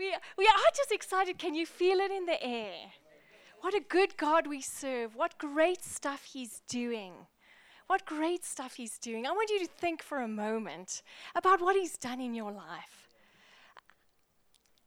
we, we are just excited. Can you feel it in the air? What a good God we serve. What great stuff He's doing. What great stuff He's doing. I want you to think for a moment about what He's done in your life.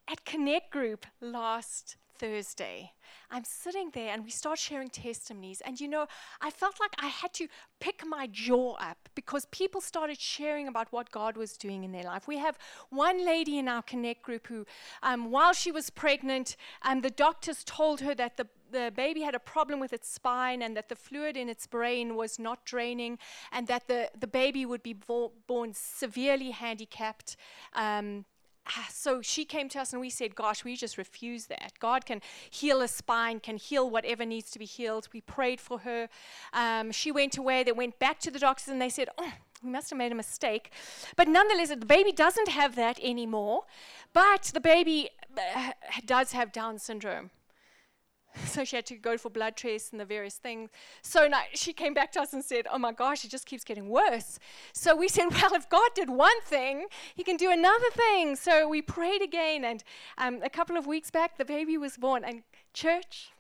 At Connect Group last Thursday, I'm sitting there and we start sharing testimonies. And you know, I felt like I had to pick my jaw up because people started sharing about what God was doing in their life. We have one lady in our Connect group who, um, while she was pregnant, um, the doctors told her that the the baby had a problem with its spine and that the fluid in its brain was not draining and that the, the baby would be bo- born severely handicapped. Um, so she came to us and we said, Gosh, we just refuse that. God can heal a spine, can heal whatever needs to be healed. We prayed for her. Um, she went away. They went back to the doctors and they said, Oh, we must have made a mistake. But nonetheless, the baby doesn't have that anymore. But the baby uh, does have Down syndrome. So she had to go for blood tests and the various things. So she came back to us and said, Oh my gosh, it just keeps getting worse. So we said, Well, if God did one thing, He can do another thing. So we prayed again. And um, a couple of weeks back, the baby was born. And church,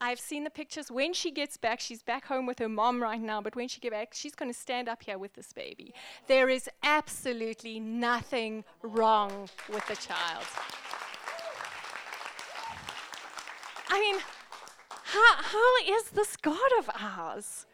I've seen the pictures. When she gets back, she's back home with her mom right now, but when she gets back, she's going to stand up here with this baby. There is absolutely nothing wrong with the child. I mean, how, how is this God of ours?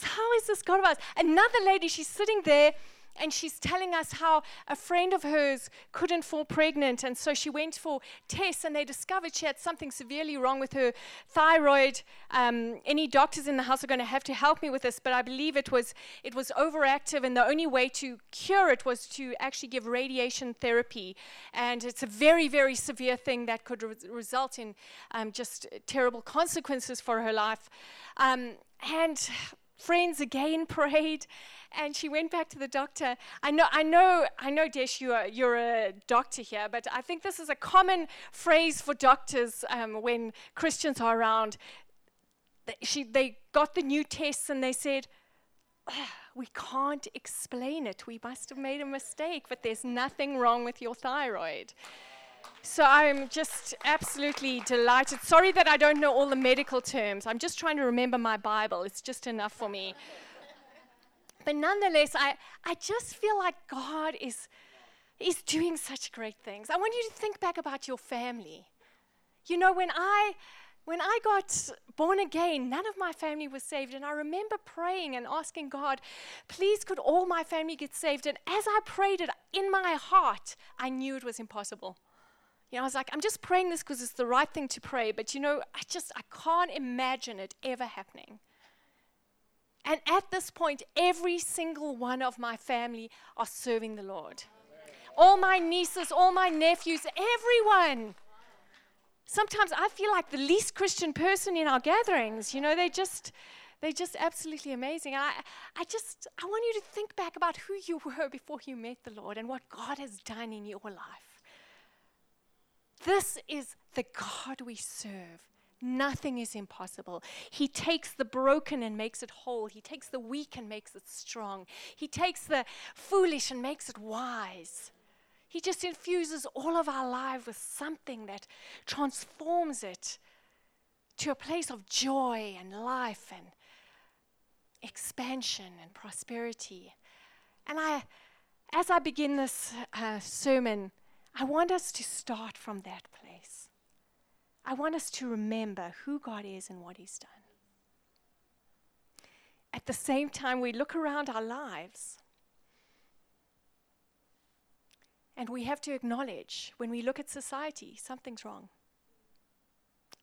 How is this God of ours? Another lady, she's sitting there and she's telling us how a friend of hers couldn't fall pregnant, and so she went for tests, and they discovered she had something severely wrong with her thyroid. Um, any doctors in the house are going to have to help me with this, but I believe it was it was overactive, and the only way to cure it was to actually give radiation therapy, and it's a very very severe thing that could re- result in um, just terrible consequences for her life, um, and friends again prayed and she went back to the doctor. I know, I know, I know, Desh, you're, you're a doctor here, but I think this is a common phrase for doctors um, when Christians are around. She, they got the new tests and they said, we can't explain it. We must have made a mistake, but there's nothing wrong with your thyroid. So I'm just absolutely delighted. Sorry that I don't know all the medical terms. I'm just trying to remember my Bible. It's just enough for me. But nonetheless, I, I just feel like God is, is doing such great things. I want you to think back about your family. You know, when I when I got born again, none of my family was saved. And I remember praying and asking God, please, could all my family get saved? And as I prayed it in my heart, I knew it was impossible. You know, I was like, I'm just praying this because it's the right thing to pray. But you know, I just, I can't imagine it ever happening. And at this point, every single one of my family are serving the Lord. All my nieces, all my nephews, everyone. Sometimes I feel like the least Christian person in our gatherings. You know, they just they're just absolutely amazing. I, I just I want you to think back about who you were before you met the Lord and what God has done in your life. This is the God we serve. Nothing is impossible. He takes the broken and makes it whole. He takes the weak and makes it strong. He takes the foolish and makes it wise. He just infuses all of our life with something that transforms it to a place of joy and life and expansion and prosperity. And I, as I begin this uh, sermon, I want us to start from that place. I want us to remember who God is and what He's done. At the same time, we look around our lives and we have to acknowledge when we look at society, something's wrong.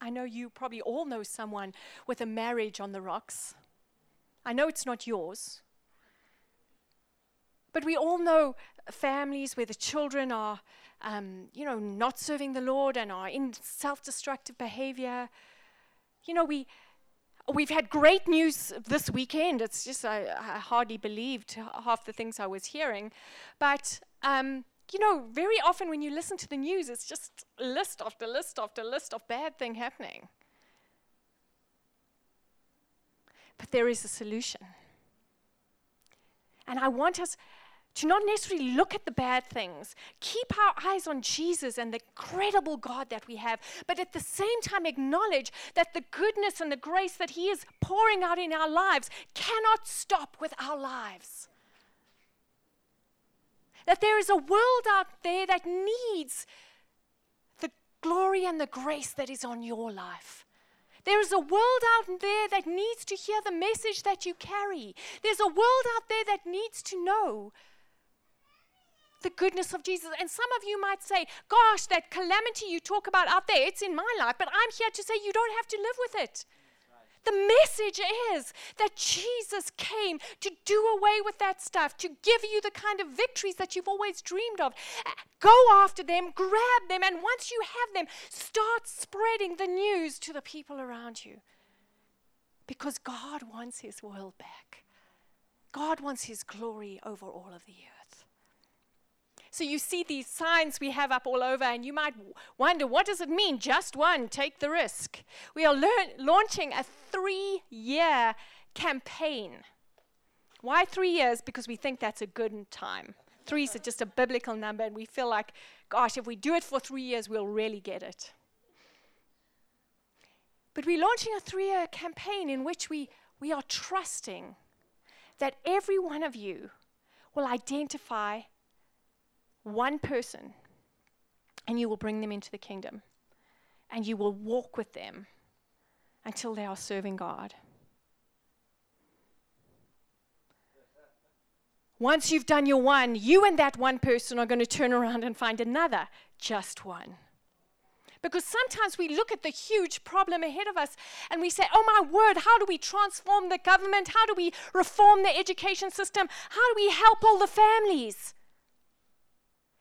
I know you probably all know someone with a marriage on the rocks. I know it's not yours. But we all know families where the children are um, you know, not serving the Lord and are in self-destructive behavior. You know, we we've had great news this weekend. It's just I, I hardly believed half the things I was hearing, but. Um, you know, very often when you listen to the news, it's just list after list after list of bad thing happening. But there is a solution. And I want us to not necessarily look at the bad things. Keep our eyes on Jesus and the credible God that we have, but at the same time acknowledge that the goodness and the grace that He is pouring out in our lives cannot stop with our lives. That there is a world out there that needs the glory and the grace that is on your life. There is a world out there that needs to hear the message that you carry. There's a world out there that needs to know the goodness of Jesus. And some of you might say, Gosh, that calamity you talk about out there, it's in my life. But I'm here to say you don't have to live with it. The message is that Jesus came to do away with that stuff, to give you the kind of victories that you've always dreamed of. Go after them, grab them, and once you have them, start spreading the news to the people around you. Because God wants His world back, God wants His glory over all of the earth. So you see these signs we have up all over, and you might wonder, what does it mean? Just one, take the risk. We are launching a three year campaign. Why three years? Because we think that's a good time. Three is just a biblical number, and we feel like, gosh, if we do it for three years, we'll really get it. But we're launching a three year campaign in which we, we are trusting that every one of you will identify one person and you will bring them into the kingdom and you will walk with them until they are serving God. Once you've done your one, you and that one person are going to turn around and find another, just one. Because sometimes we look at the huge problem ahead of us and we say, oh my word, how do we transform the government? How do we reform the education system? How do we help all the families?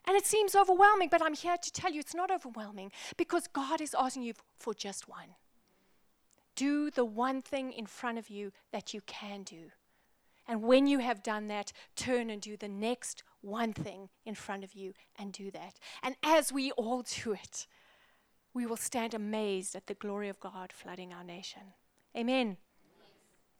And it seems overwhelming, but I'm here to tell you it's not overwhelming because God is asking you for just one. Do the one thing in front of you that you can do. And when you have done that, turn and do the next one thing in front of you and do that. And as we all do it, we will stand amazed at the glory of God flooding our nation. Amen.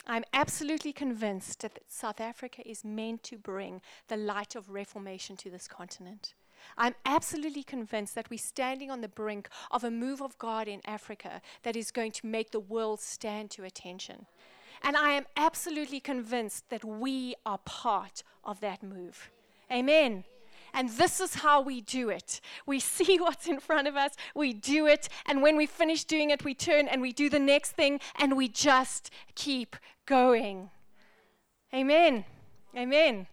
I'm absolutely convinced that South Africa is meant to bring the light of reformation to this continent. I'm absolutely convinced that we're standing on the brink of a move of God in Africa that is going to make the world stand to attention. And I am absolutely convinced that we are part of that move. Amen. And this is how we do it. We see what's in front of us, we do it, and when we finish doing it, we turn and we do the next thing, and we just keep going. Amen. Amen.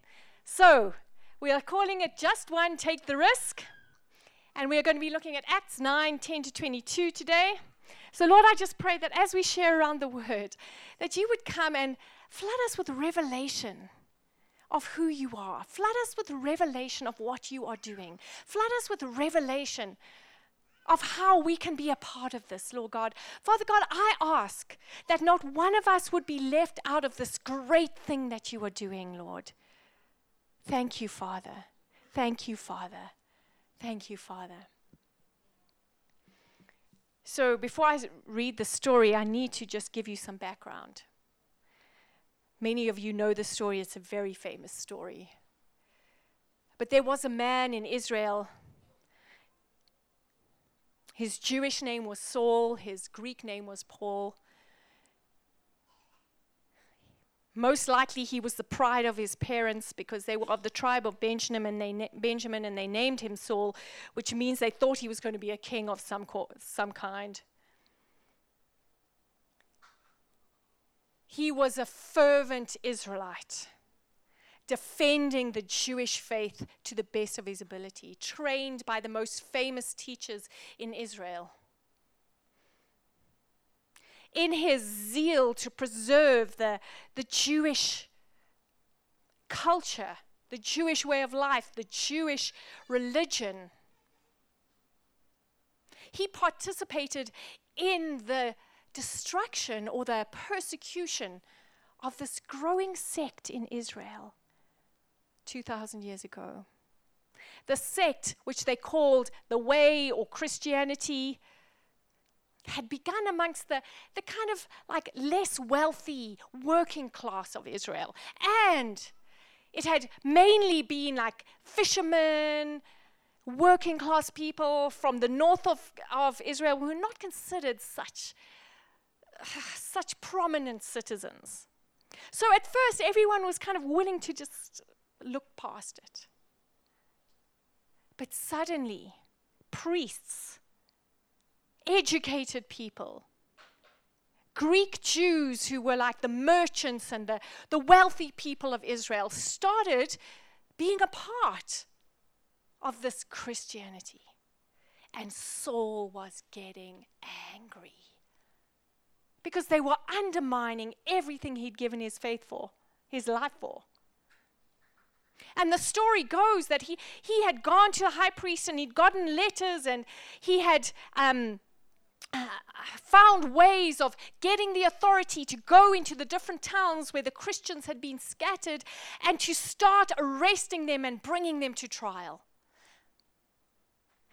So, we are calling it Just One Take the Risk. And we are going to be looking at Acts 9 10 to 22 today. So, Lord, I just pray that as we share around the word, that you would come and flood us with revelation of who you are. Flood us with revelation of what you are doing. Flood us with revelation of how we can be a part of this, Lord God. Father God, I ask that not one of us would be left out of this great thing that you are doing, Lord. Thank you, Father. Thank you, Father. Thank you, Father. So, before I read the story, I need to just give you some background. Many of you know the story, it's a very famous story. But there was a man in Israel. His Jewish name was Saul, his Greek name was Paul. Most likely, he was the pride of his parents because they were of the tribe of Benjamin, and they, na- Benjamin, and they named him Saul, which means they thought he was going to be a king of some, co- some kind. He was a fervent Israelite, defending the Jewish faith to the best of his ability, trained by the most famous teachers in Israel. In his zeal to preserve the, the Jewish culture, the Jewish way of life, the Jewish religion, he participated in the destruction or the persecution of this growing sect in Israel 2,000 years ago. The sect, which they called the Way or Christianity, had begun amongst the, the kind of like less wealthy working class of Israel. And It had mainly been like fishermen, working class people from the north of, of Israel who were not considered such, such prominent citizens. So at first, everyone was kind of willing to just look past it. But suddenly, priests, educated people, Greek Jews who were like the merchants and the, the wealthy people of Israel started being a part of this Christianity. And Saul was getting angry because they were undermining everything he'd given his faith for, his life for. And the story goes that he, he had gone to the high priest and he'd gotten letters and he had um, uh, found ways of getting the authority to go into the different towns where the Christians had been scattered and to start arresting them and bringing them to trial.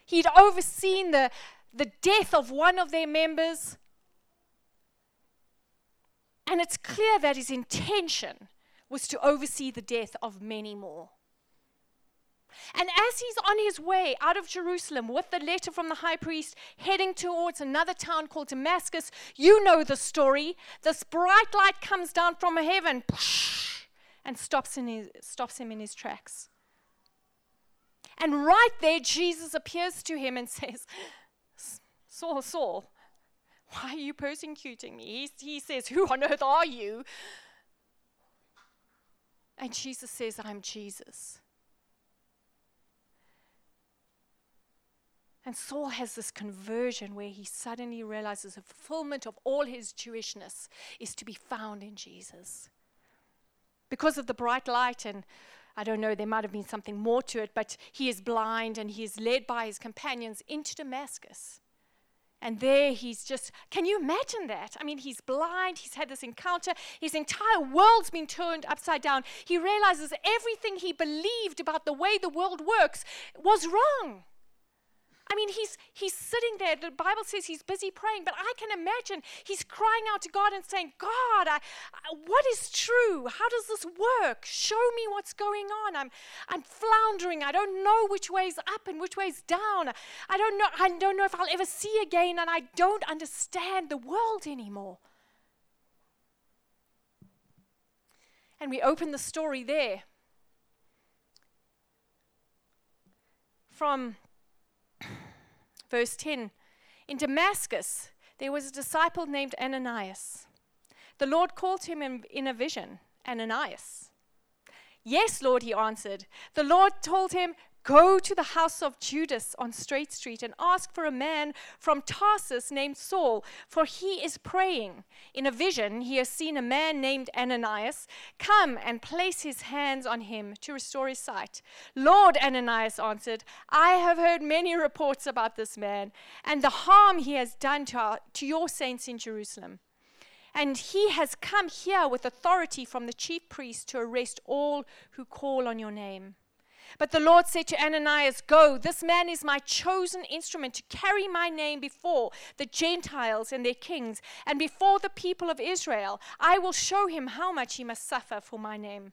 He'd overseen the, the death of one of their members. And it's clear that his intention was to oversee the death of many more. And as he's on his way out of Jerusalem with the letter from the high priest, heading towards another town called Damascus, you know the story. This bright light comes down from heaven and stops, his, stops him in his tracks. And right there, Jesus appears to him and says, Saul, Saul, why are you persecuting me? He, he says, Who on earth are you? And Jesus says, I'm Jesus. And Saul has this conversion where he suddenly realizes the fulfillment of all his Jewishness is to be found in Jesus. Because of the bright light and I don't know, there might have been something more to it, but he is blind and he is led by his companions into Damascus. And there he's just, can you imagine that? I mean, he's blind, he's had this encounter, his entire world's been turned upside down. He realizes everything he believed about the way the world works was wrong. I mean, he's, he's sitting there. The Bible says he's busy praying, but I can imagine he's crying out to God and saying, God, I, I, what is true? How does this work? Show me what's going on. I'm, I'm floundering. I don't know which way's up and which way's down. I don't know. I don't know if I'll ever see again, and I don't understand the world anymore. And we open the story there. From Verse 10 In Damascus, there was a disciple named Ananias. The Lord called him in, in a vision Ananias. Yes, Lord, he answered. The Lord told him, Go to the house of Judas on Straight Street and ask for a man from Tarsus named Saul, for he is praying. In a vision, he has seen a man named Ananias come and place his hands on him to restore his sight. Lord, Ananias answered, I have heard many reports about this man and the harm he has done to, our, to your saints in Jerusalem. And he has come here with authority from the chief priest to arrest all who call on your name. But the Lord said to Ananias, Go, this man is my chosen instrument to carry my name before the Gentiles and their kings, and before the people of Israel. I will show him how much he must suffer for my name.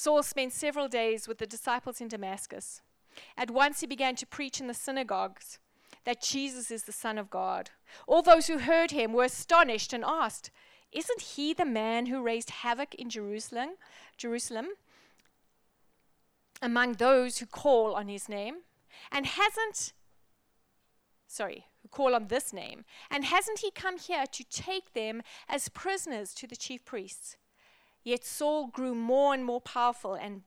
Saul spent several days with the disciples in Damascus. At once he began to preach in the synagogues that Jesus is the Son of God. All those who heard him were astonished and asked, Isn't he the man who raised havoc in Jerusalem, Jerusalem among those who call on his name? And hasn't sorry, who call on this name, and hasn't he come here to take them as prisoners to the chief priests? Yet Saul grew more and more powerful and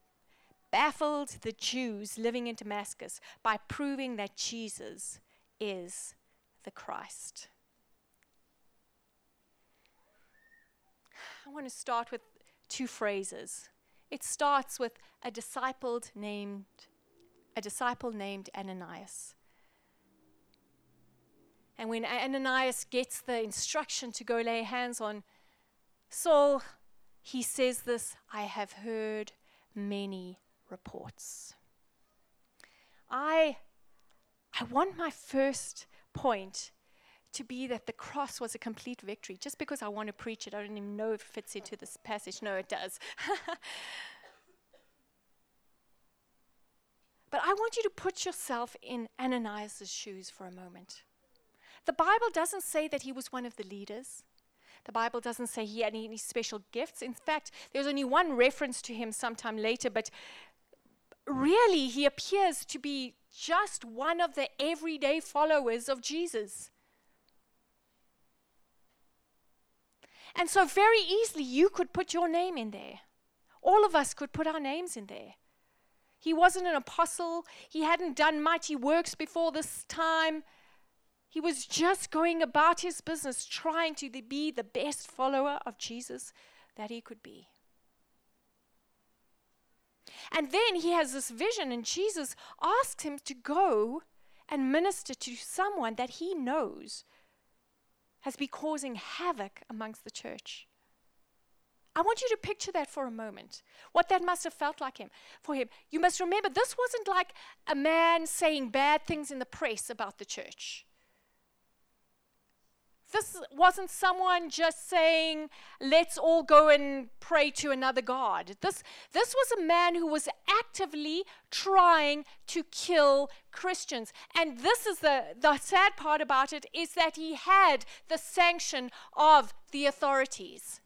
baffled the Jews living in Damascus by proving that Jesus is the Christ. I want to start with two phrases It starts with a disciple named a disciple named Ananias. And when Ananias gets the instruction to go lay hands on Saul, he says this I have heard many reports. I, I want my first point to be that the cross was a complete victory. Just because I want to preach it, I don't even know if it fits into this passage. No, it does. but I want you to put yourself in Ananias' shoes for a moment. The Bible doesn't say that he was one of the leaders. The Bible doesn't say he had any special gifts. In fact, there's only one reference to him sometime later, but really he appears to be just one of the everyday followers of Jesus. And so, very easily, you could put your name in there. All of us could put our names in there. He wasn't an apostle, he hadn't done mighty works before this time. He was just going about his business, trying to be the best follower of Jesus that he could be. And then he has this vision, and Jesus asks him to go and minister to someone that he knows has been causing havoc amongst the church. I want you to picture that for a moment. What that must have felt like him for him. You must remember this wasn't like a man saying bad things in the press about the church. This wasn't someone just saying, let's all go and pray to another God. This, this was a man who was actively trying to kill Christians. And this is the, the sad part about it is that he had the sanction of the authorities.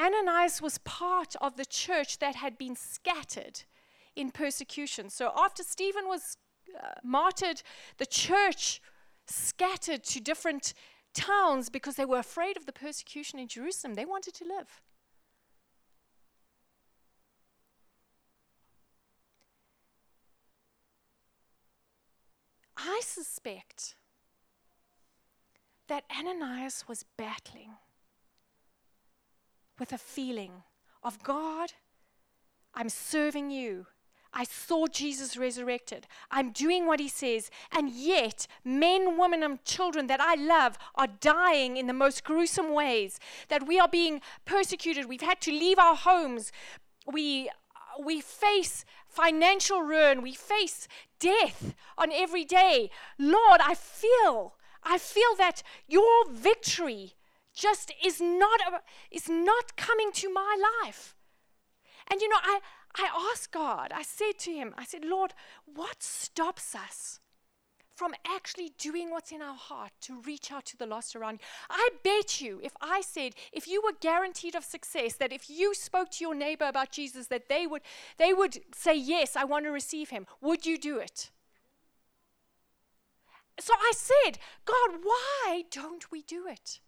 Ananias was part of the church that had been scattered in persecution. So after Stephen was uh, martyred, the church scattered to different towns because they were afraid of the persecution in Jerusalem. They wanted to live. I suspect that Ananias was battling with a feeling of God, I'm serving you. I saw Jesus resurrected. I'm doing what he says. And yet, men, women, and children that I love are dying in the most gruesome ways. That we are being persecuted. We've had to leave our homes. We, we face financial ruin. We face death on every day. Lord, I feel, I feel that your victory just is not, is not coming to my life. And you know, I, I asked God, I said to him, I said, Lord, what stops us from actually doing what's in our heart to reach out to the lost around you? I bet you, if I said, if you were guaranteed of success, that if you spoke to your neighbor about Jesus, that they would, they would say, Yes, I want to receive him, would you do it? So I said, God, why don't we do it?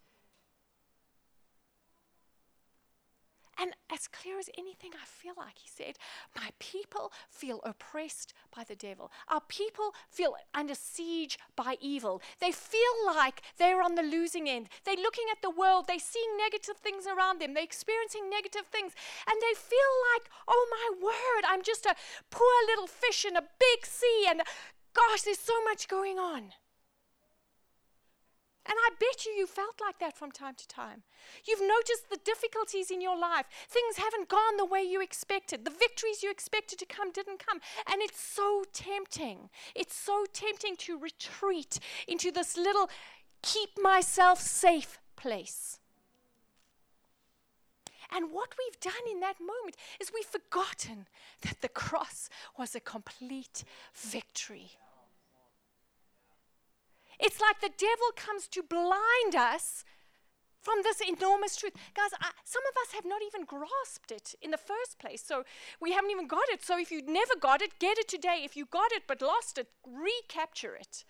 And as clear as anything, I feel like he said, My people feel oppressed by the devil. Our people feel under siege by evil. They feel like they're on the losing end. They're looking at the world, they're seeing negative things around them, they're experiencing negative things, and they feel like, Oh my word, I'm just a poor little fish in a big sea, and gosh, there's so much going on. And I bet you you felt like that from time to time. You've noticed the difficulties in your life. Things haven't gone the way you expected. The victories you expected to come didn't come. And it's so tempting. It's so tempting to retreat into this little keep myself safe place. And what we've done in that moment is we've forgotten that the cross was a complete victory. It's like the devil comes to blind us from this enormous truth. Guys, I, some of us have not even grasped it in the first place. So we haven't even got it. So if you never got it, get it today. If you got it but lost it, recapture it.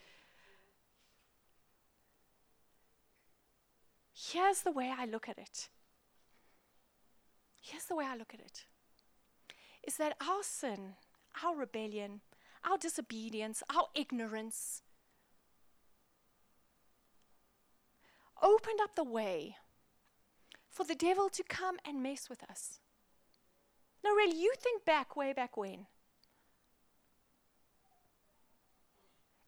Here's the way I look at it. Here's the way I look at it is that our sin, our rebellion, our disobedience, our ignorance, opened up the way for the devil to come and mess with us. Now, really, you think back, way back when.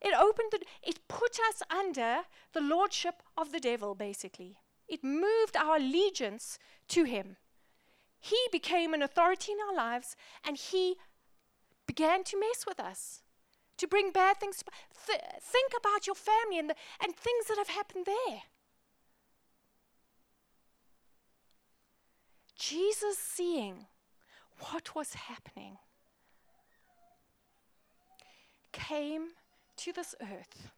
It opened the, it put us under the lordship of the devil, basically. It moved our allegiance to him. He became an authority in our lives and he began to mess with us, to bring bad things. Th- think about your family and, the, and things that have happened there. Jesus seeing what was happening came to this earth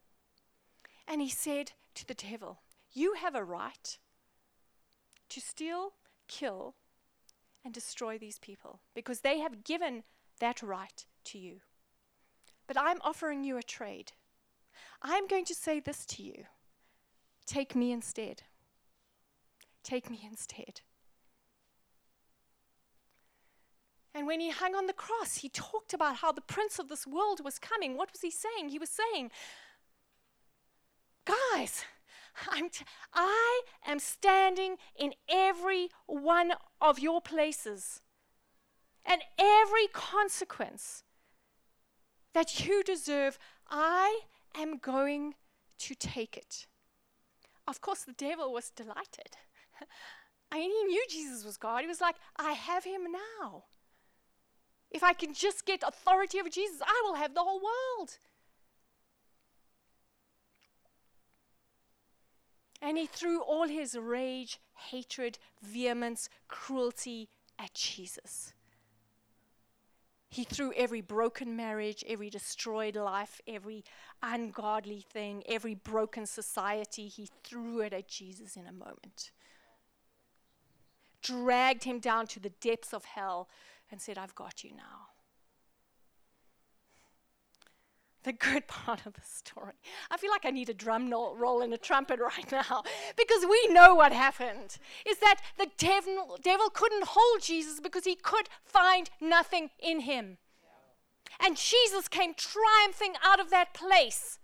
and he said to the devil, You have a right to steal, kill, and destroy these people because they have given that right to you. But I'm offering you a trade. I'm going to say this to you take me instead. Take me instead. And when he hung on the cross, he talked about how the prince of this world was coming. What was he saying? He was saying, Guys, I'm t- I am standing in every one of your places. And every consequence that you deserve, I am going to take it. Of course, the devil was delighted. I mean, he knew Jesus was God. He was like, I have him now. If I can just get authority over Jesus, I will have the whole world. And he threw all his rage, hatred, vehemence, cruelty at Jesus. He threw every broken marriage, every destroyed life, every ungodly thing, every broken society, he threw it at Jesus in a moment. Dragged him down to the depths of hell and said, I've got you now. The good part of the story. I feel like I need a drum roll and a trumpet right now because we know what happened. Is that the devil, devil couldn't hold Jesus because he could find nothing in him. And Jesus came triumphing out of that place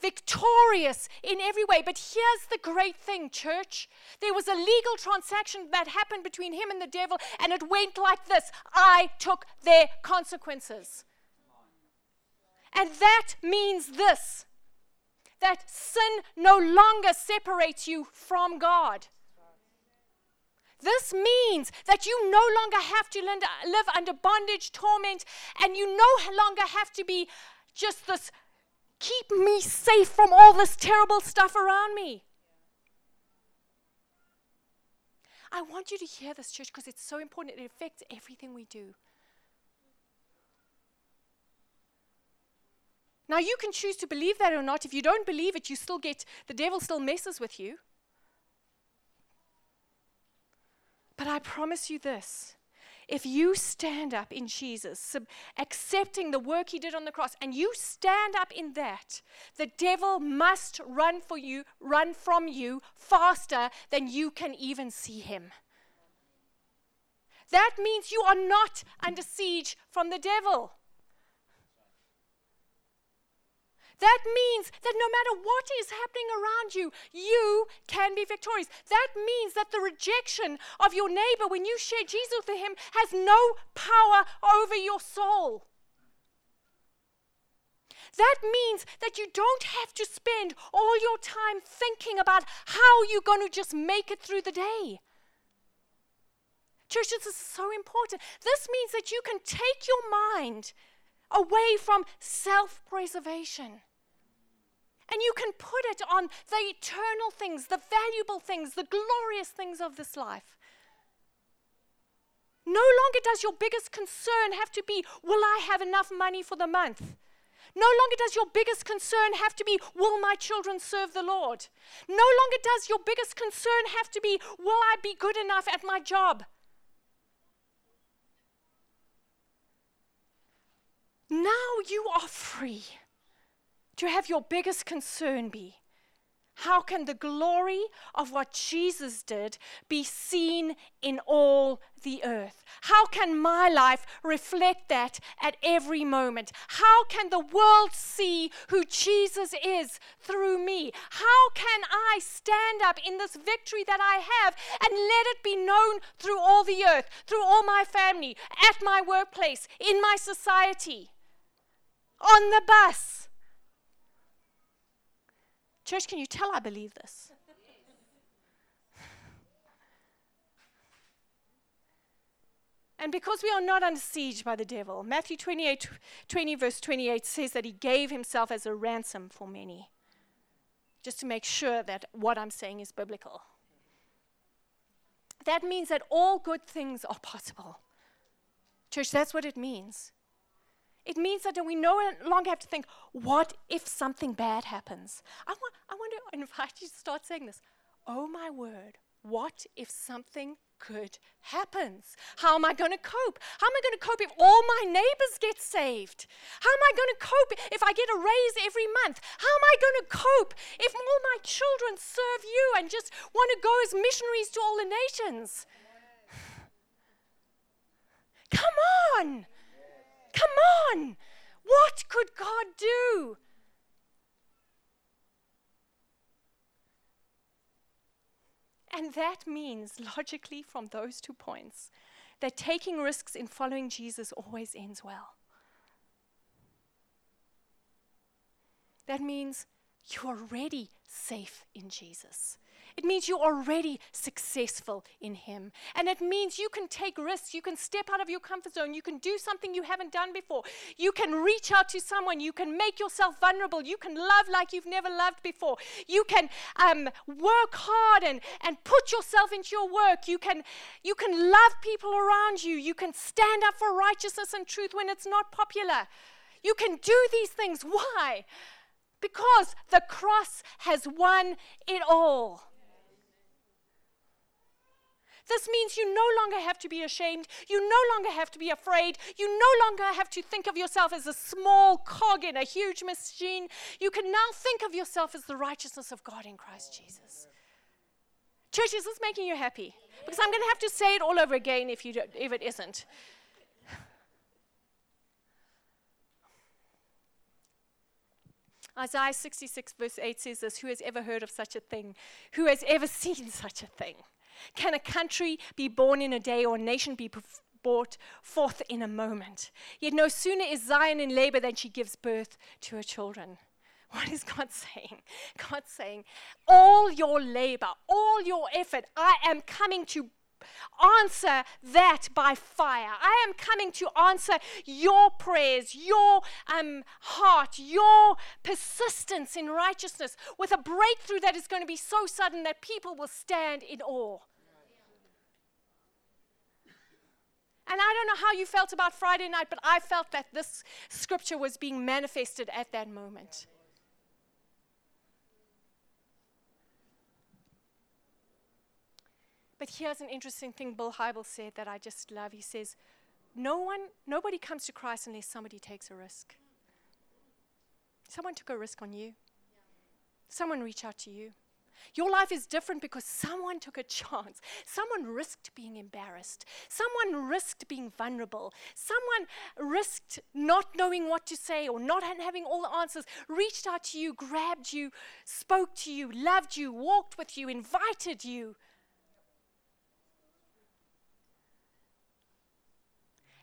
victorious in every way. But here's the great thing, church. There was a legal transaction that happened between him and the devil, and it went like this I took their consequences. And that means this that sin no longer separates you from God. This means that you no longer have to live under bondage, torment, and you no longer have to be just this Keep me safe from all this terrible stuff around me. I want you to hear this, church, because it's so important. It affects everything we do. Now, you can choose to believe that or not. If you don't believe it, you still get, the devil still messes with you. But I promise you this if you stand up in Jesus, sub- accepting the work he did on the cross, and you stand up in that, the devil must run for you, run from you faster than you can even see him. That means you are not under siege from the devil. That means that no matter what is happening around you, you can be victorious. That means that the rejection of your neighbor when you share Jesus with him has no power over your soul. That means that you don't have to spend all your time thinking about how you're going to just make it through the day. Church, this is so important. This means that you can take your mind away from self preservation and you can put it on the eternal things, the valuable things, the glorious things of this life. No longer does your biggest concern have to be, will I have enough money for the month? No longer does your biggest concern have to be, will my children serve the Lord? No longer does your biggest concern have to be, will I be good enough at my job? Now you are free to have your biggest concern be How can the glory of what Jesus did be seen in all the earth? How can my life reflect that at every moment? How can the world see who Jesus is through me? How can I stand up in this victory that I have and let it be known through all the earth, through all my family, at my workplace, in my society, on the bus? Church, can you tell I believe this? And because we are not under siege by the devil, Matthew 28 20, verse 28 says that he gave himself as a ransom for many. Just to make sure that what I'm saying is biblical. That means that all good things are possible. Church, that's what it means. It means that we no longer have to think, what if something bad happens? I, want, I want to invite you to start saying this. Oh my word, what if something good happens? How am I going to cope? How am I going to cope if all my neighbors get saved? How am I going to cope if I get a raise every month? How am I going to cope if all my children serve you and just want to go as missionaries to all the nations? Come on! Come on! What could God do? And that means, logically, from those two points, that taking risks in following Jesus always ends well. That means you're already safe in Jesus. It means you're already successful in Him. And it means you can take risks. You can step out of your comfort zone. You can do something you haven't done before. You can reach out to someone. You can make yourself vulnerable. You can love like you've never loved before. You can um, work hard and, and put yourself into your work. You can, you can love people around you. You can stand up for righteousness and truth when it's not popular. You can do these things. Why? Because the cross has won it all. This means you no longer have to be ashamed. You no longer have to be afraid. You no longer have to think of yourself as a small cog in a huge machine. You can now think of yourself as the righteousness of God in Christ Jesus. Church, is this making you happy? Because I'm going to have to say it all over again if, you if it isn't. Isaiah 66, verse 8 says this Who has ever heard of such a thing? Who has ever seen such a thing? Can a country be born in a day or a nation be brought forth in a moment? Yet no sooner is Zion in labor than she gives birth to her children. What is God saying? God's saying, all your labor, all your effort, I am coming to answer that by fire. I am coming to answer your prayers, your um, heart, your persistence in righteousness with a breakthrough that is going to be so sudden that people will stand in awe. And I don't know how you felt about Friday night, but I felt that this scripture was being manifested at that moment. But here's an interesting thing Bill Hybels said that I just love. He says, No one, nobody comes to Christ unless somebody takes a risk. Someone took a risk on you. Someone reached out to you. Your life is different because someone took a chance. Someone risked being embarrassed. Someone risked being vulnerable. Someone risked not knowing what to say or not having all the answers, reached out to you, grabbed you, spoke to you, loved you, walked with you, invited you.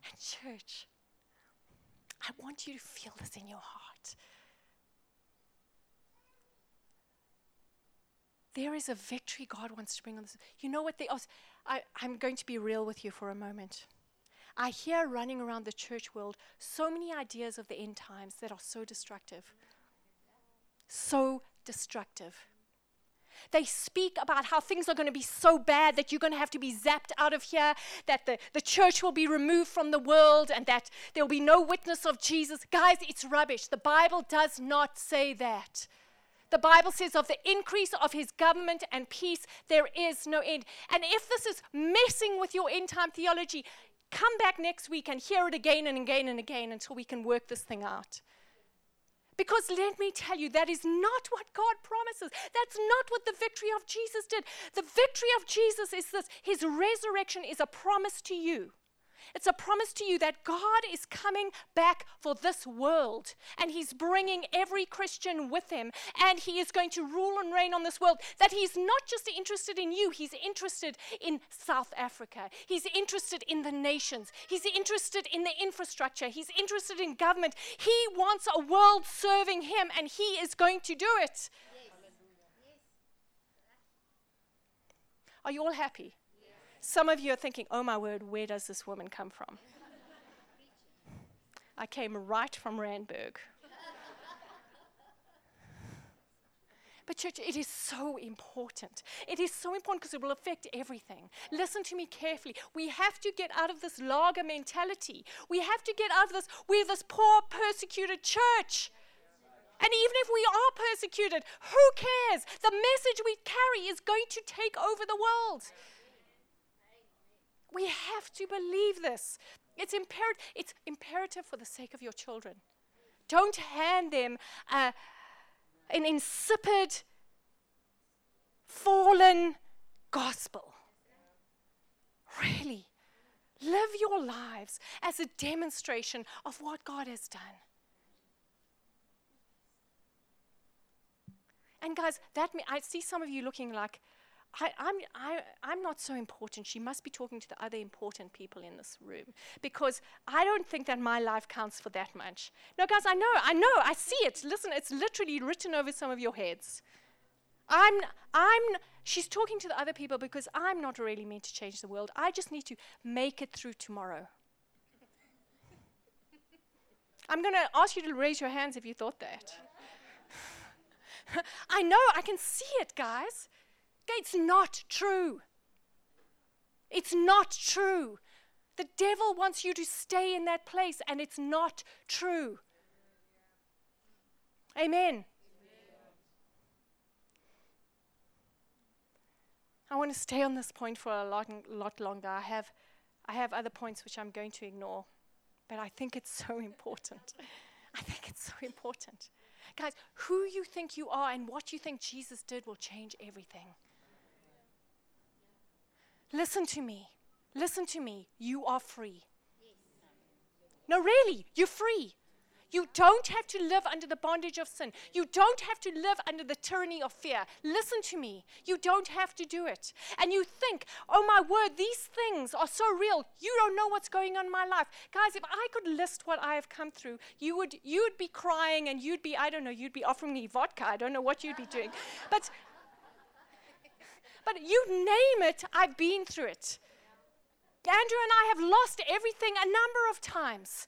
And, church, I want you to feel this in your heart. There is a victory God wants to bring on this. You know what they are? I, I'm going to be real with you for a moment. I hear running around the church world so many ideas of the end times that are so destructive. So destructive. They speak about how things are going to be so bad that you're going to have to be zapped out of here, that the, the church will be removed from the world, and that there will be no witness of Jesus. Guys, it's rubbish. The Bible does not say that. The Bible says, of the increase of his government and peace, there is no end. And if this is messing with your end time theology, come back next week and hear it again and again and again until we can work this thing out. Because let me tell you, that is not what God promises. That's not what the victory of Jesus did. The victory of Jesus is this His resurrection is a promise to you. It's a promise to you that God is coming back for this world and He's bringing every Christian with Him and He is going to rule and reign on this world. That He's not just interested in you, He's interested in South Africa. He's interested in the nations. He's interested in the infrastructure. He's interested in government. He wants a world serving Him and He is going to do it. Are you all happy? Some of you are thinking, oh my word, where does this woman come from? I came right from Randburg. But, church, it is so important. It is so important because it will affect everything. Listen to me carefully. We have to get out of this laager mentality. We have to get out of this, we're this poor, persecuted church. And even if we are persecuted, who cares? The message we carry is going to take over the world. We have to believe this. It's, imper- it's imperative for the sake of your children. Don't hand them an insipid, fallen gospel. Really, live your lives as a demonstration of what God has done. And guys, that I see some of you looking like, I, I'm, I, I'm not so important. She must be talking to the other important people in this room because I don't think that my life counts for that much. No, guys, I know, I know, I see it. Listen, it's literally written over some of your heads. I'm, I'm, she's talking to the other people because I'm not really meant to change the world. I just need to make it through tomorrow. I'm going to ask you to raise your hands if you thought that. I know, I can see it, guys. It's not true. It's not true. The devil wants you to stay in that place, and it's not true. Amen. I want to stay on this point for a lot, lot longer. I have, I have other points which I'm going to ignore, but I think it's so important. I think it's so important. Guys, who you think you are and what you think Jesus did will change everything. Listen to me. Listen to me. You are free. No, really, you're free. You don't have to live under the bondage of sin. You don't have to live under the tyranny of fear. Listen to me. You don't have to do it. And you think, oh my word, these things are so real. You don't know what's going on in my life. Guys, if I could list what I have come through, you would you'd be crying and you'd be, I don't know, you'd be offering me vodka. I don't know what you'd be doing. But but you name it, I've been through it. Andrew and I have lost everything a number of times.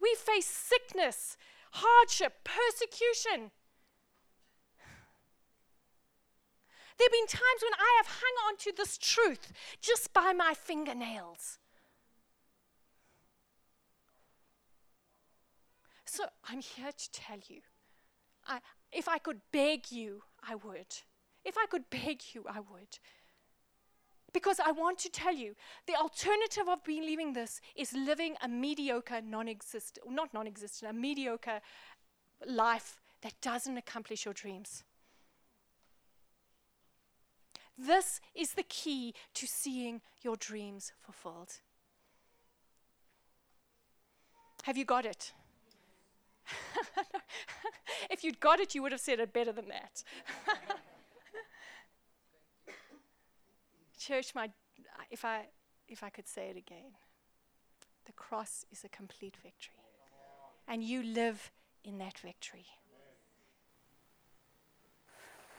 We face sickness, hardship, persecution. There have been times when I have hung on to this truth just by my fingernails. So I'm here to tell you I, if I could beg you, I would. If I could beg you, I would. Because I want to tell you, the alternative of believing this is living a mediocre, non existent, not non existent, a mediocre life that doesn't accomplish your dreams. This is the key to seeing your dreams fulfilled. Have you got it? if you'd got it, you would have said it better than that. Church, my, if, I, if I could say it again, the cross is a complete victory. And you live in that victory.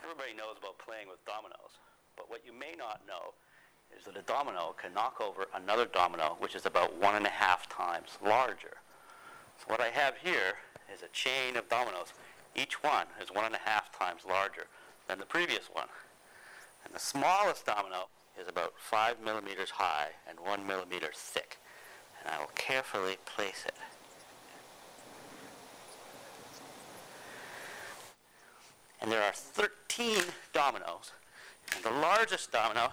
Everybody knows about playing with dominoes, but what you may not know is that a domino can knock over another domino, which is about one and a half times larger. So what I have here is a chain of dominoes. Each one is one and a half times larger than the previous one. And the smallest domino is about five millimeters high and one millimeter thick. And I will carefully place it. And there are 13 dominoes. And the largest domino,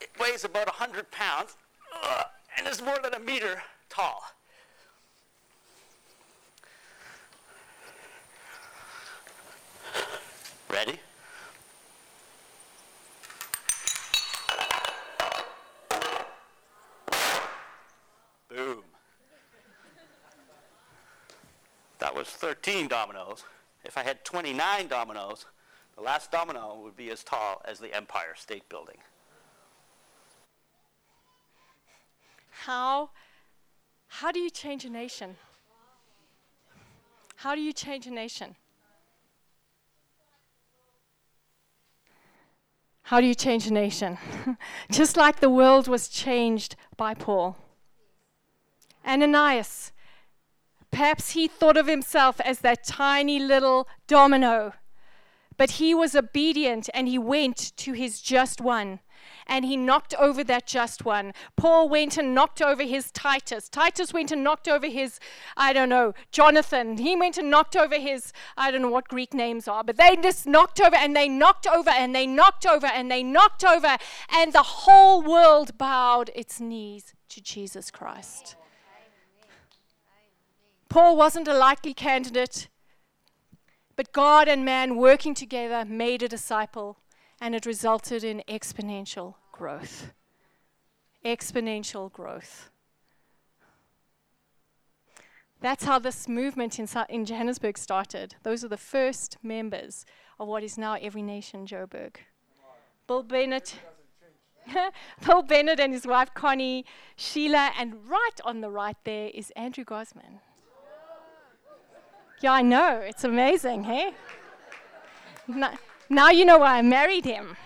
it weighs about 100 pounds uh, and is more than a meter tall. Ready? Boom. That was 13 dominoes. If I had 29 dominoes, the last domino would be as tall as the Empire State Building. How, how do you change a nation? How do you change a nation? How do you change a nation? Just like the world was changed by Paul. Ananias, perhaps he thought of himself as that tiny little domino, but he was obedient and he went to his just one and he knocked over that just one. Paul went and knocked over his Titus. Titus went and knocked over his, I don't know, Jonathan. He went and knocked over his, I don't know what Greek names are, but they just knocked over and they knocked over and they knocked over and they knocked over, and the whole world bowed its knees to Jesus Christ. Paul wasn't a likely candidate, but God and man working together made a disciple and it resulted in exponential growth. Exponential growth. That's how this movement in, in Johannesburg started. Those are the first members of what is now Every Nation Joburg. Bill Bennett. Bill Bennett and his wife Connie, Sheila, and right on the right there is Andrew Gossman. Yeah, I know. It's amazing, hey? Now you know why I married him.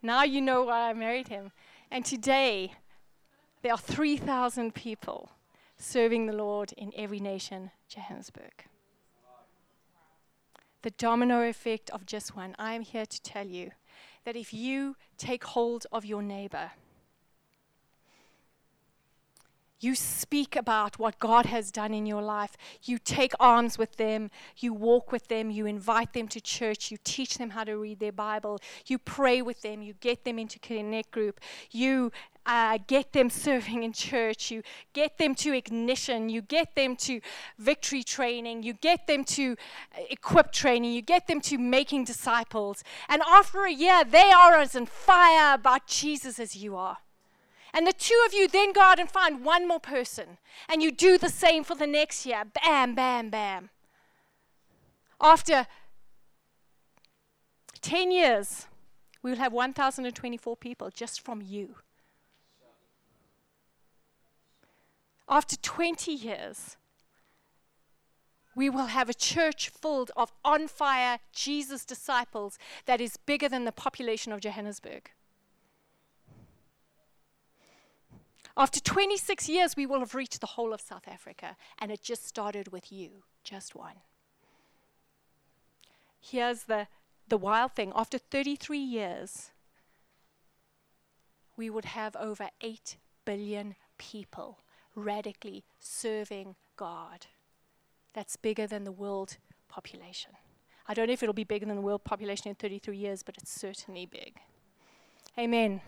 now you know why I married him. And today, there are 3,000 people serving the Lord in every nation, Johannesburg. The domino effect of just one. I am here to tell you that if you take hold of your neighbor, you speak about what God has done in your life. You take arms with them. You walk with them. You invite them to church. You teach them how to read their Bible. You pray with them. You get them into Connect Group. You uh, get them serving in church. You get them to ignition. You get them to victory training. You get them to uh, equip training. You get them to making disciples. And after a year, they are as on fire about Jesus as you are. And the two of you then go out and find one more person. And you do the same for the next year. Bam, bam, bam. After 10 years, we will have 1,024 people just from you. After 20 years, we will have a church filled of on fire Jesus disciples that is bigger than the population of Johannesburg. After 26 years, we will have reached the whole of South Africa, and it just started with you, just one. Here's the, the wild thing after 33 years, we would have over 8 billion people radically serving God. That's bigger than the world population. I don't know if it'll be bigger than the world population in 33 years, but it's certainly big. Amen.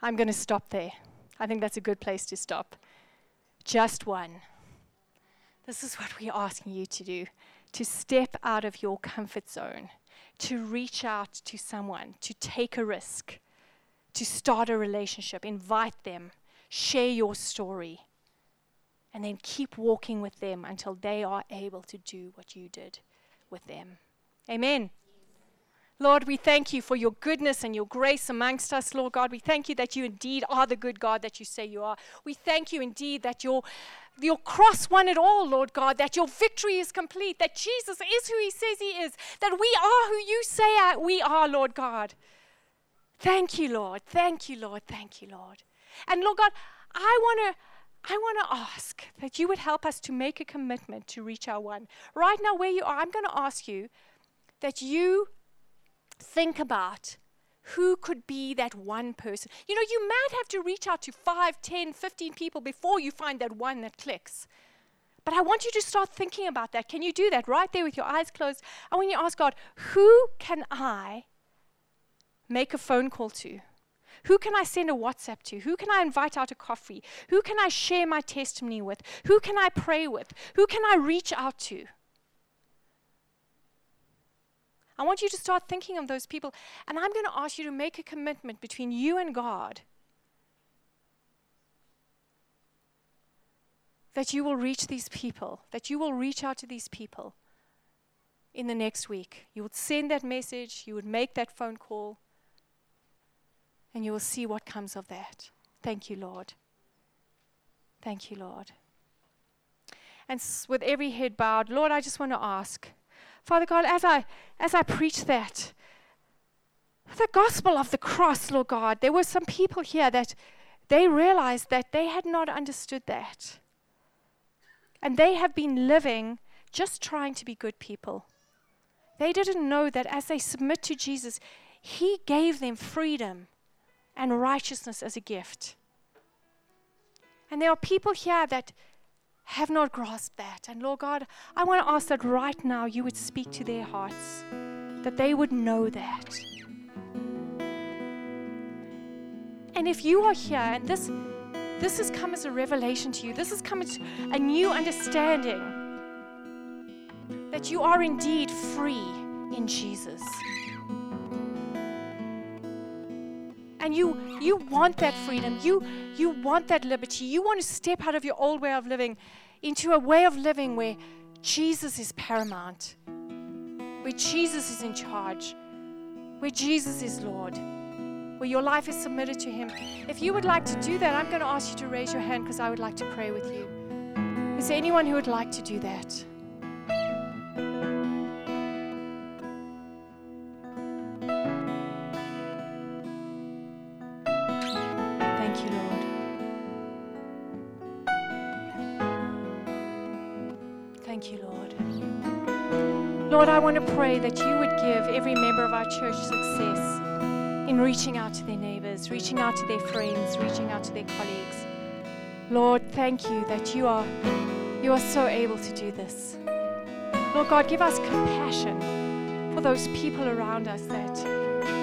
I'm going to stop there. I think that's a good place to stop. Just one. This is what we're asking you to do to step out of your comfort zone, to reach out to someone, to take a risk, to start a relationship, invite them, share your story, and then keep walking with them until they are able to do what you did with them. Amen. Lord, we thank you for your goodness and your grace amongst us, Lord God. We thank you that you indeed are the good God that you say you are. We thank you indeed that your, your cross won it all, Lord God, that your victory is complete, that Jesus is who he says he is, that we are who you say uh, we are, Lord God. Thank you, Lord. Thank you, Lord. Thank you, Lord. And Lord God, I want to I want to ask that you would help us to make a commitment to reach our one. Right now, where you are, I'm going to ask you that you think about who could be that one person. You know, you might have to reach out to 5, 10, 15 people before you find that one that clicks. But I want you to start thinking about that. Can you do that right there with your eyes closed? I want you ask God, who can I make a phone call to? Who can I send a WhatsApp to? Who can I invite out a coffee? Who can I share my testimony with? Who can I pray with? Who can I reach out to? I want you to start thinking of those people. And I'm going to ask you to make a commitment between you and God that you will reach these people, that you will reach out to these people in the next week. You would send that message, you would make that phone call, and you will see what comes of that. Thank you, Lord. Thank you, Lord. And with every head bowed, Lord, I just want to ask, Father God, as I as I preach that, the gospel of the cross, Lord God, there were some people here that they realized that they had not understood that. And they have been living just trying to be good people. They didn't know that as they submit to Jesus, He gave them freedom and righteousness as a gift. And there are people here that have not grasped that. And Lord God, I want to ask that right now you would speak to their hearts, that they would know that. And if you are here and this this has come as a revelation to you, this has come as a new understanding that you are indeed free in Jesus. And you you want that freedom. You you want that liberty. You want to step out of your old way of living into a way of living where Jesus is paramount. Where Jesus is in charge. Where Jesus is Lord. Where your life is submitted to him. If you would like to do that, I'm going to ask you to raise your hand because I would like to pray with you. Is there anyone who would like to do that? Lord, I want to pray that you would give every member of our church success in reaching out to their neighbors, reaching out to their friends, reaching out to their colleagues. Lord, thank you that you are you are so able to do this. Lord God, give us compassion for those people around us that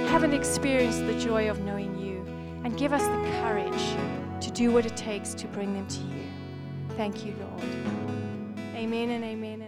haven't experienced the joy of knowing you and give us the courage to do what it takes to bring them to you. Thank you, Lord. Amen and amen and amen.